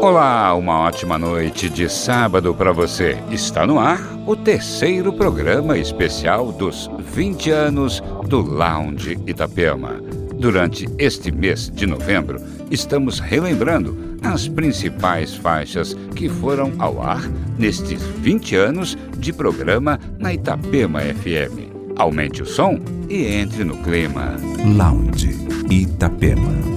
Olá, uma ótima noite de sábado para você. Está no ar o terceiro programa especial dos 20 anos do Lounge Itapema. Durante este mês de novembro, estamos relembrando as principais faixas que foram ao ar nestes 20 anos de programa na Itapema FM. Aumente o som e entre no clima. Lounge Itapema.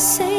say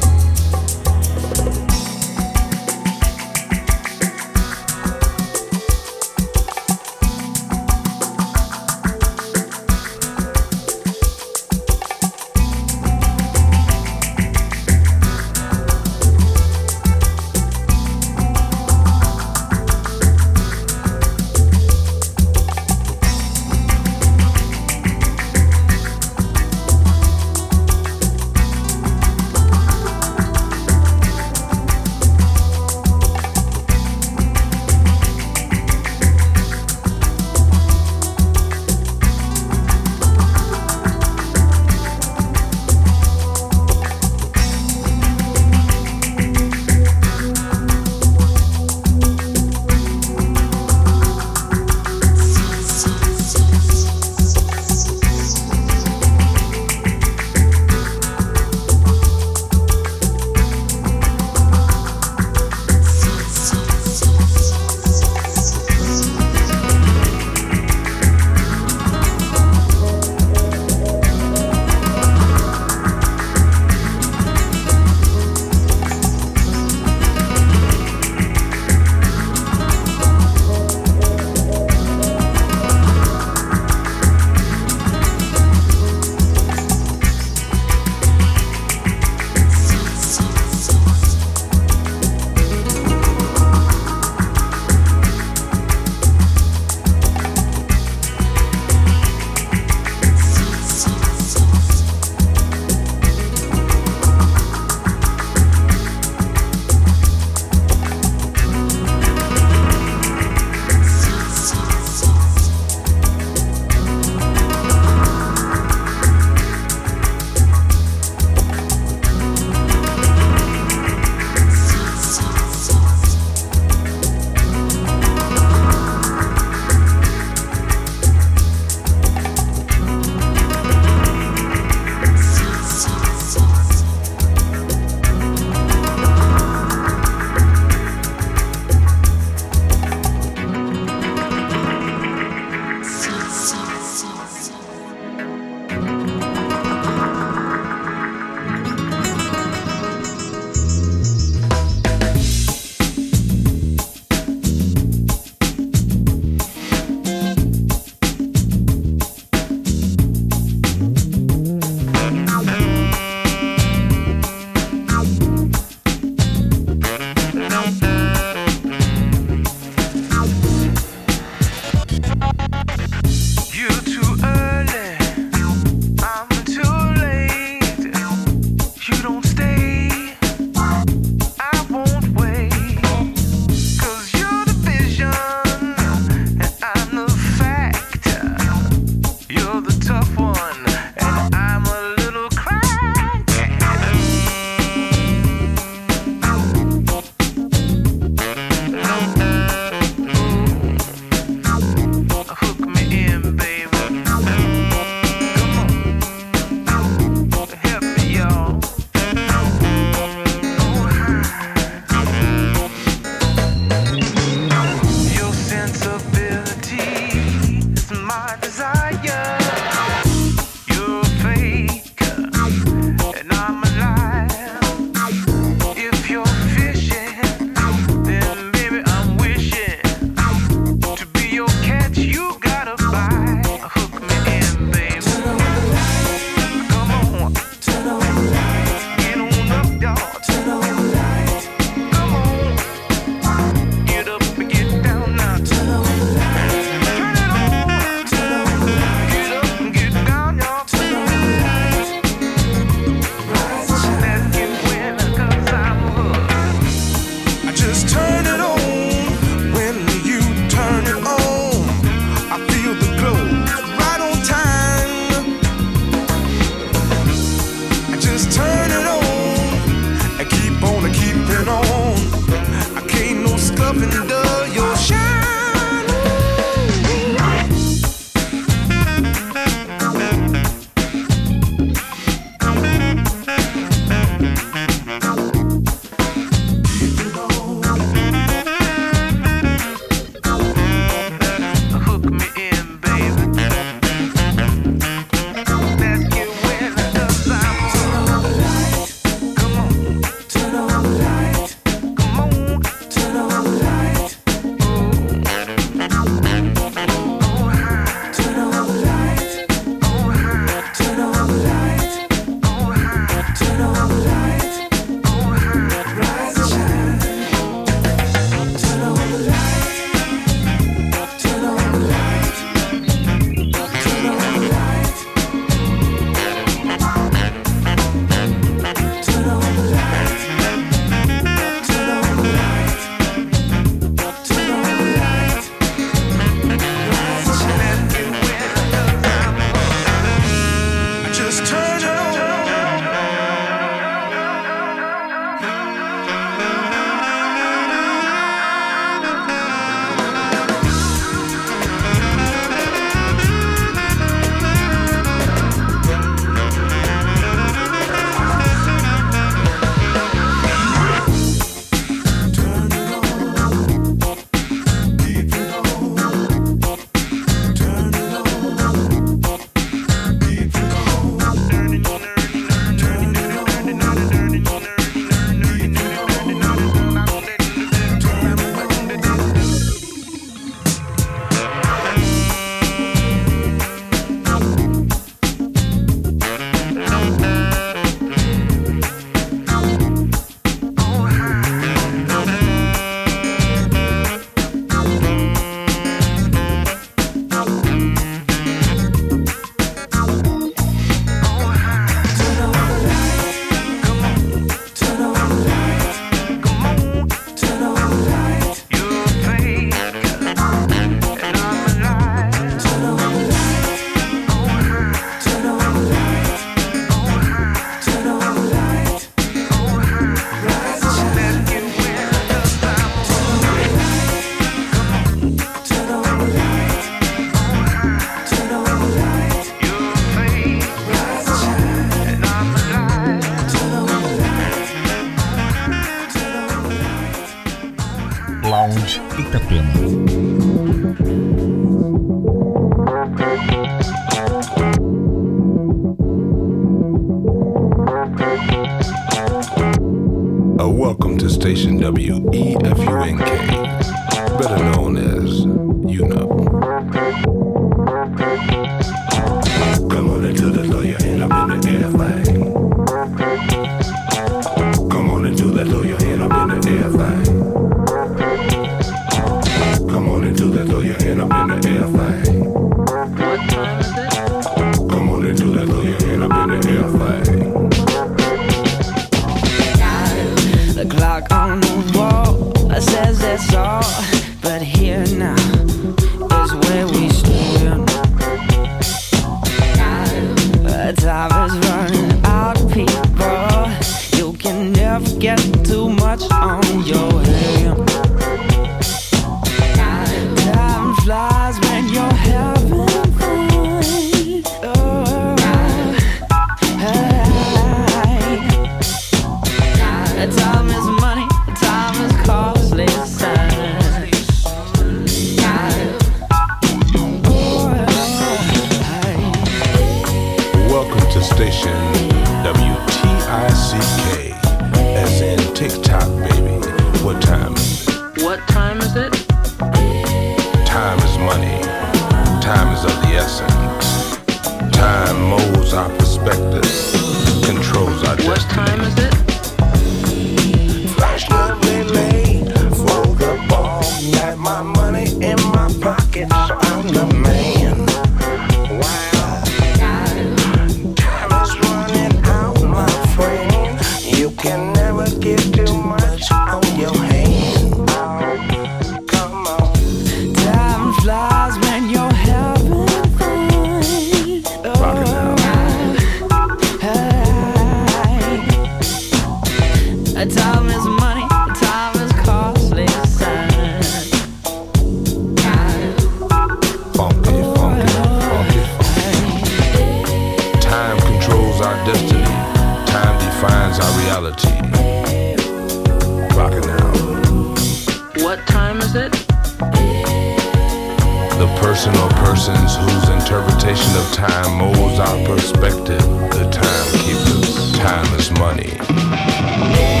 person or persons whose interpretation of time molds our perspective. The timekeepers, time is money.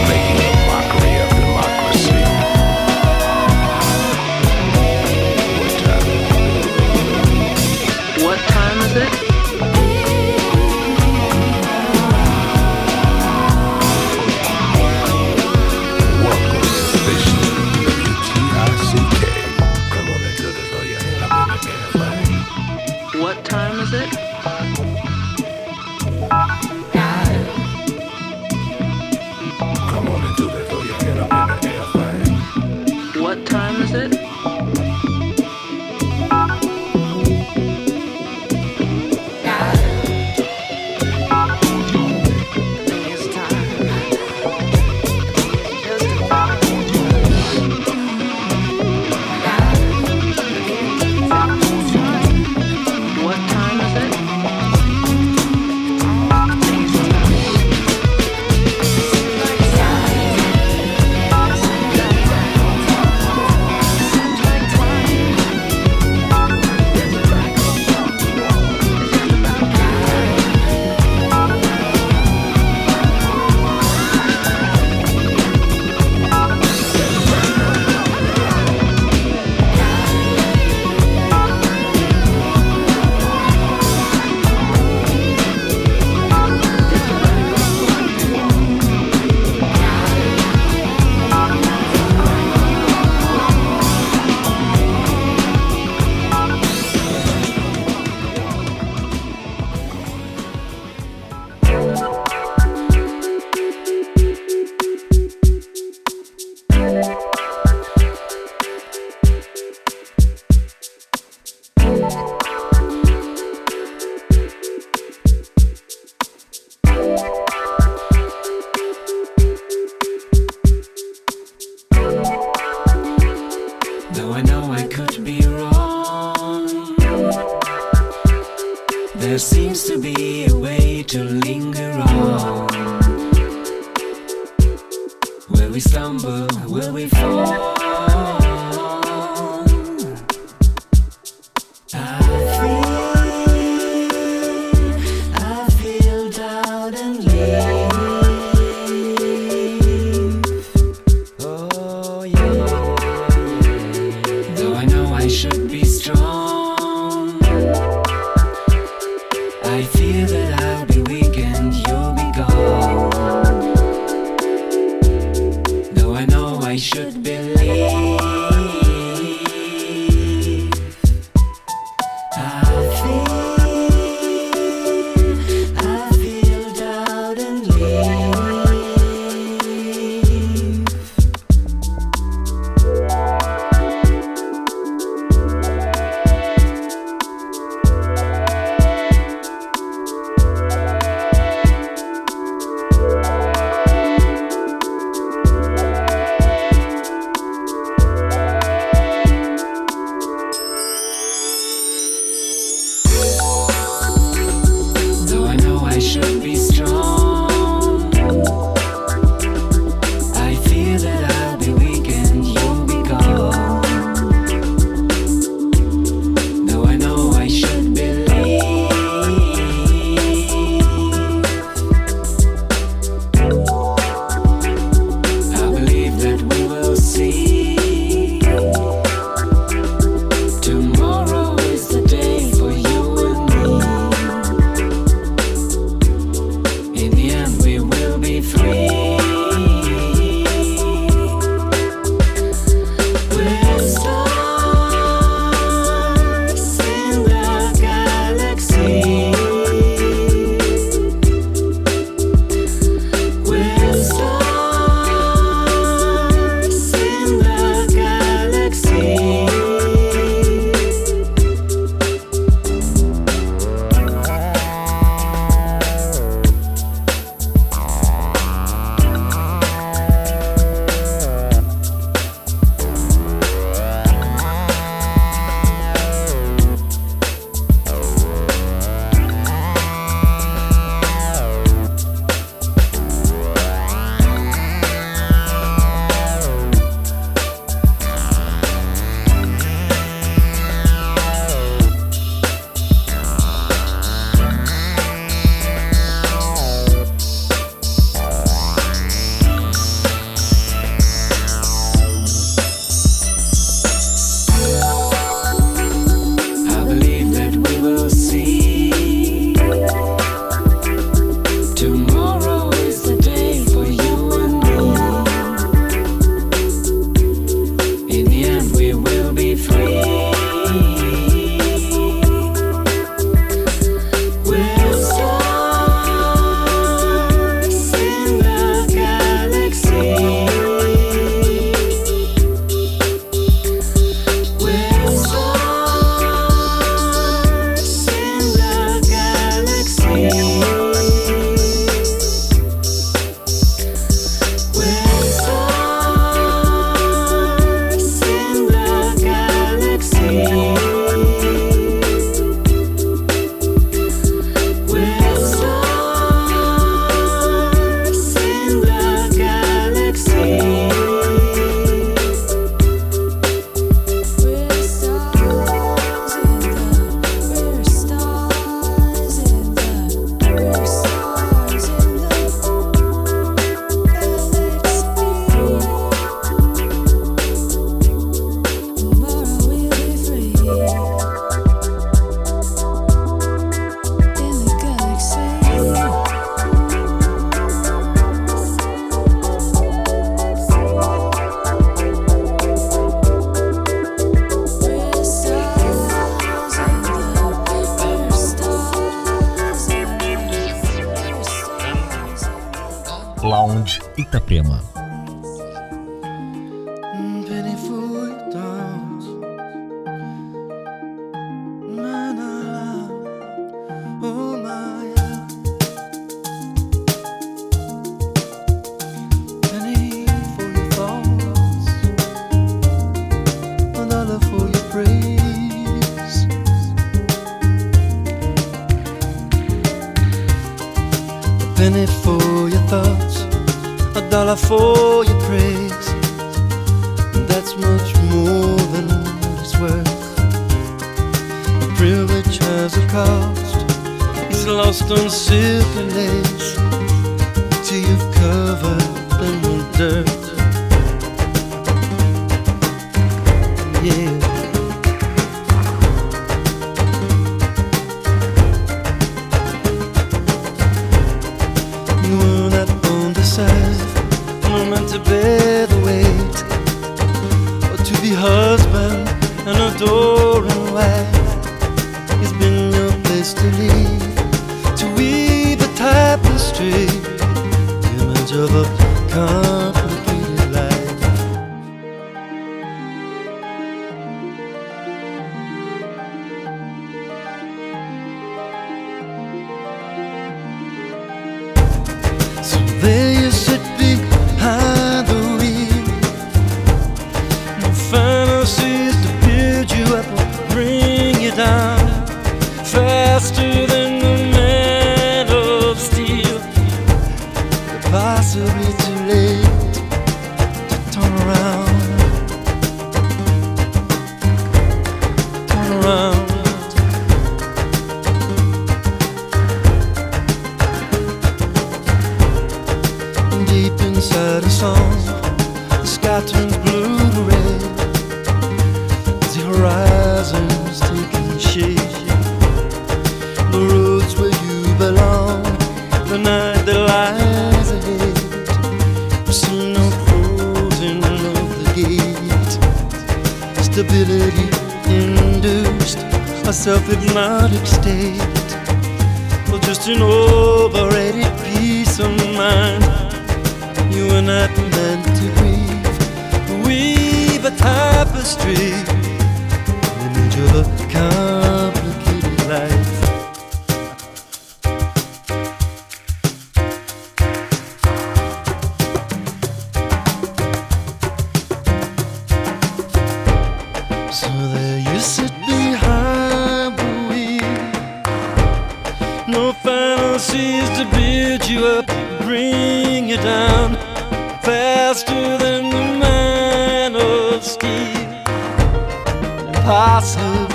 possible.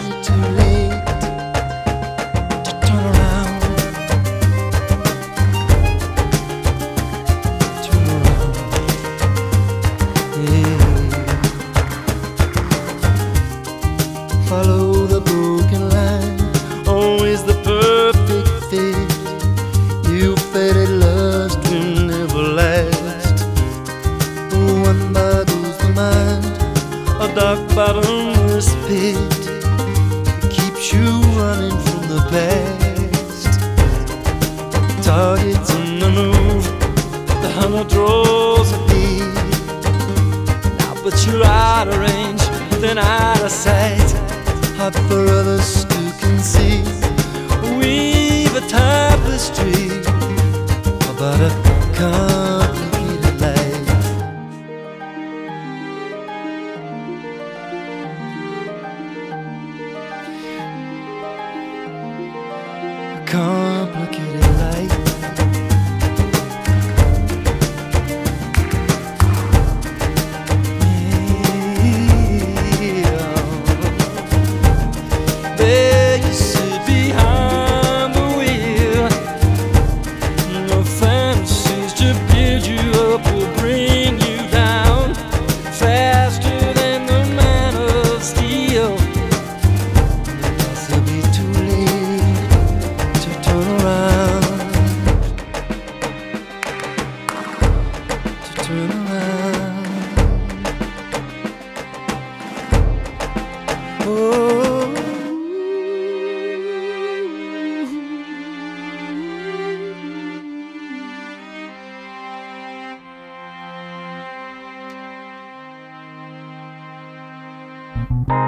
you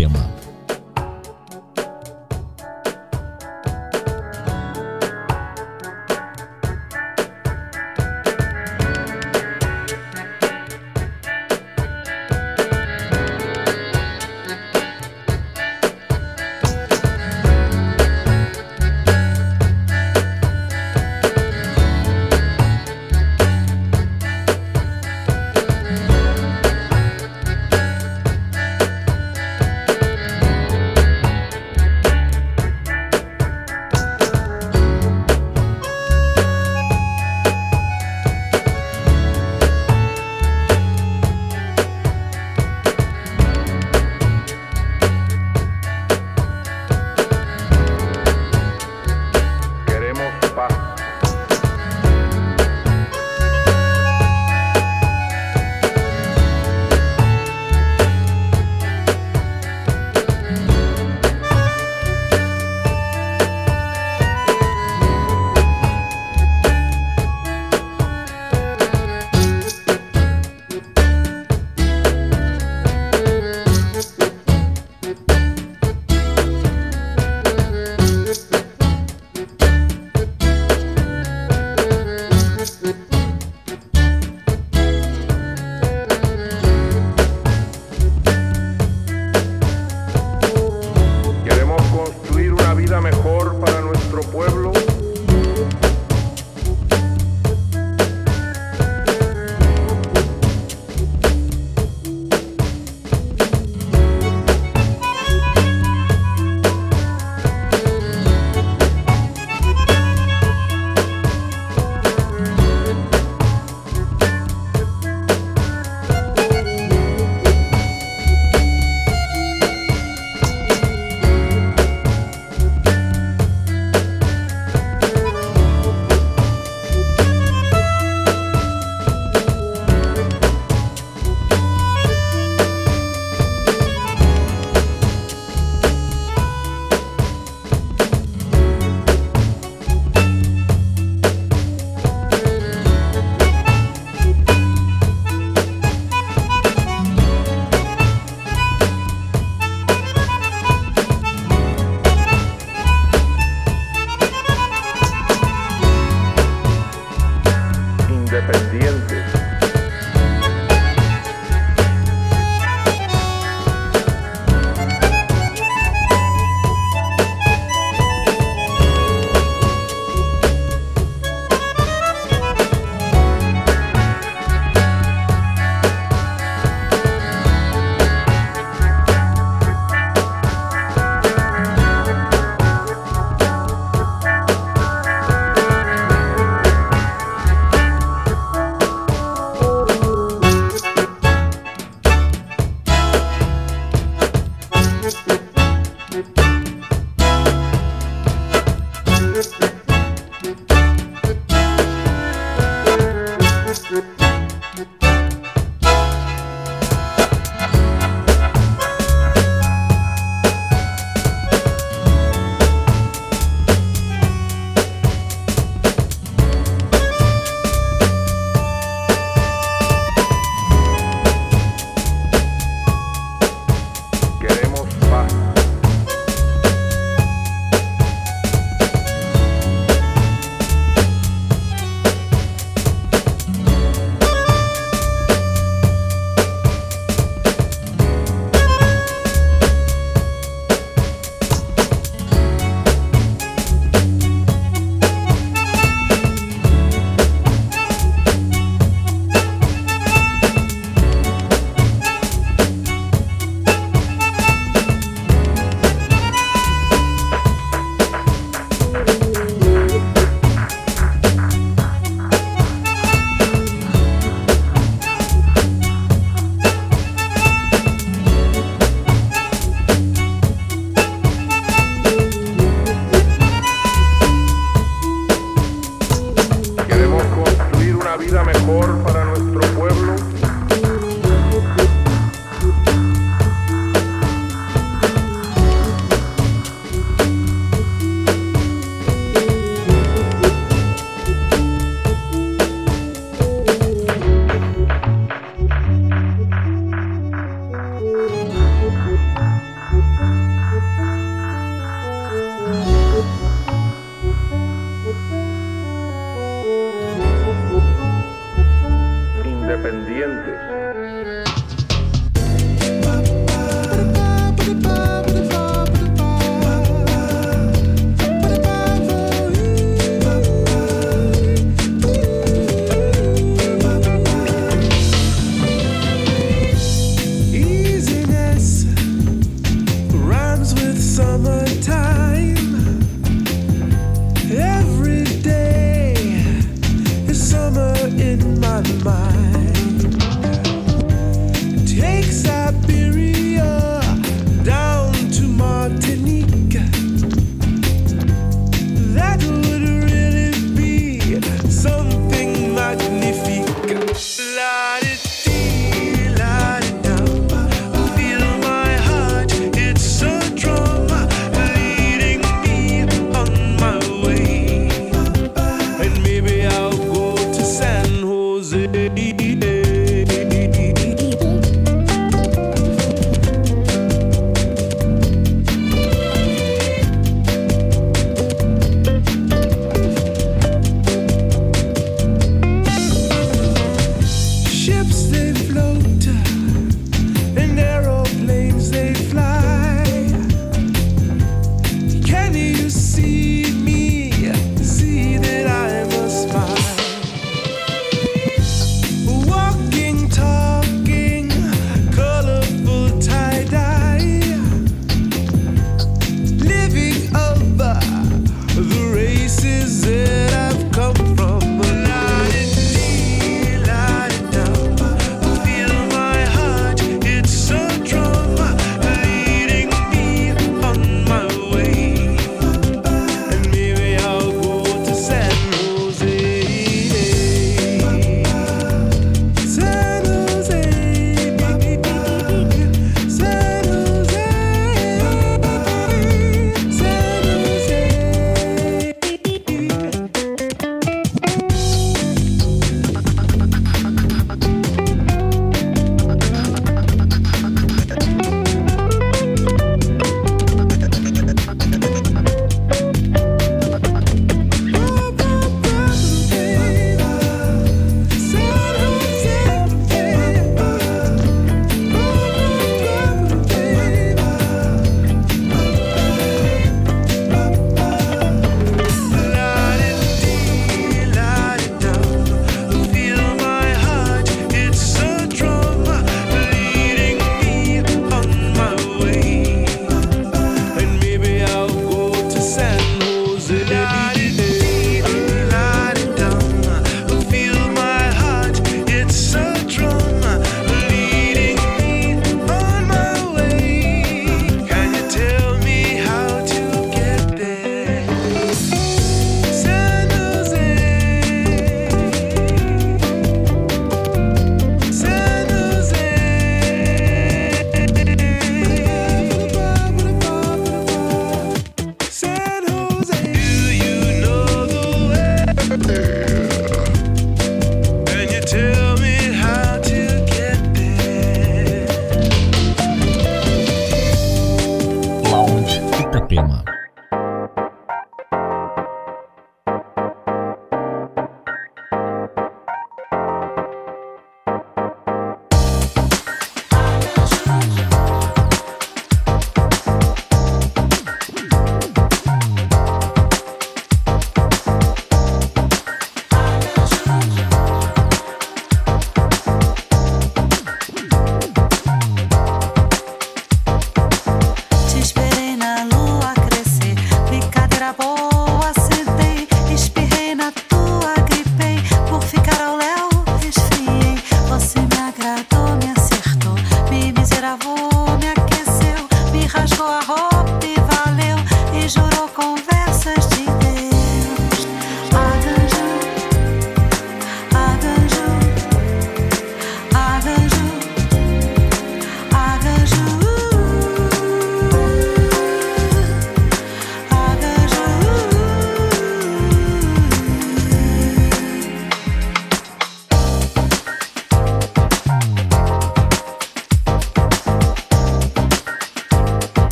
Itapema.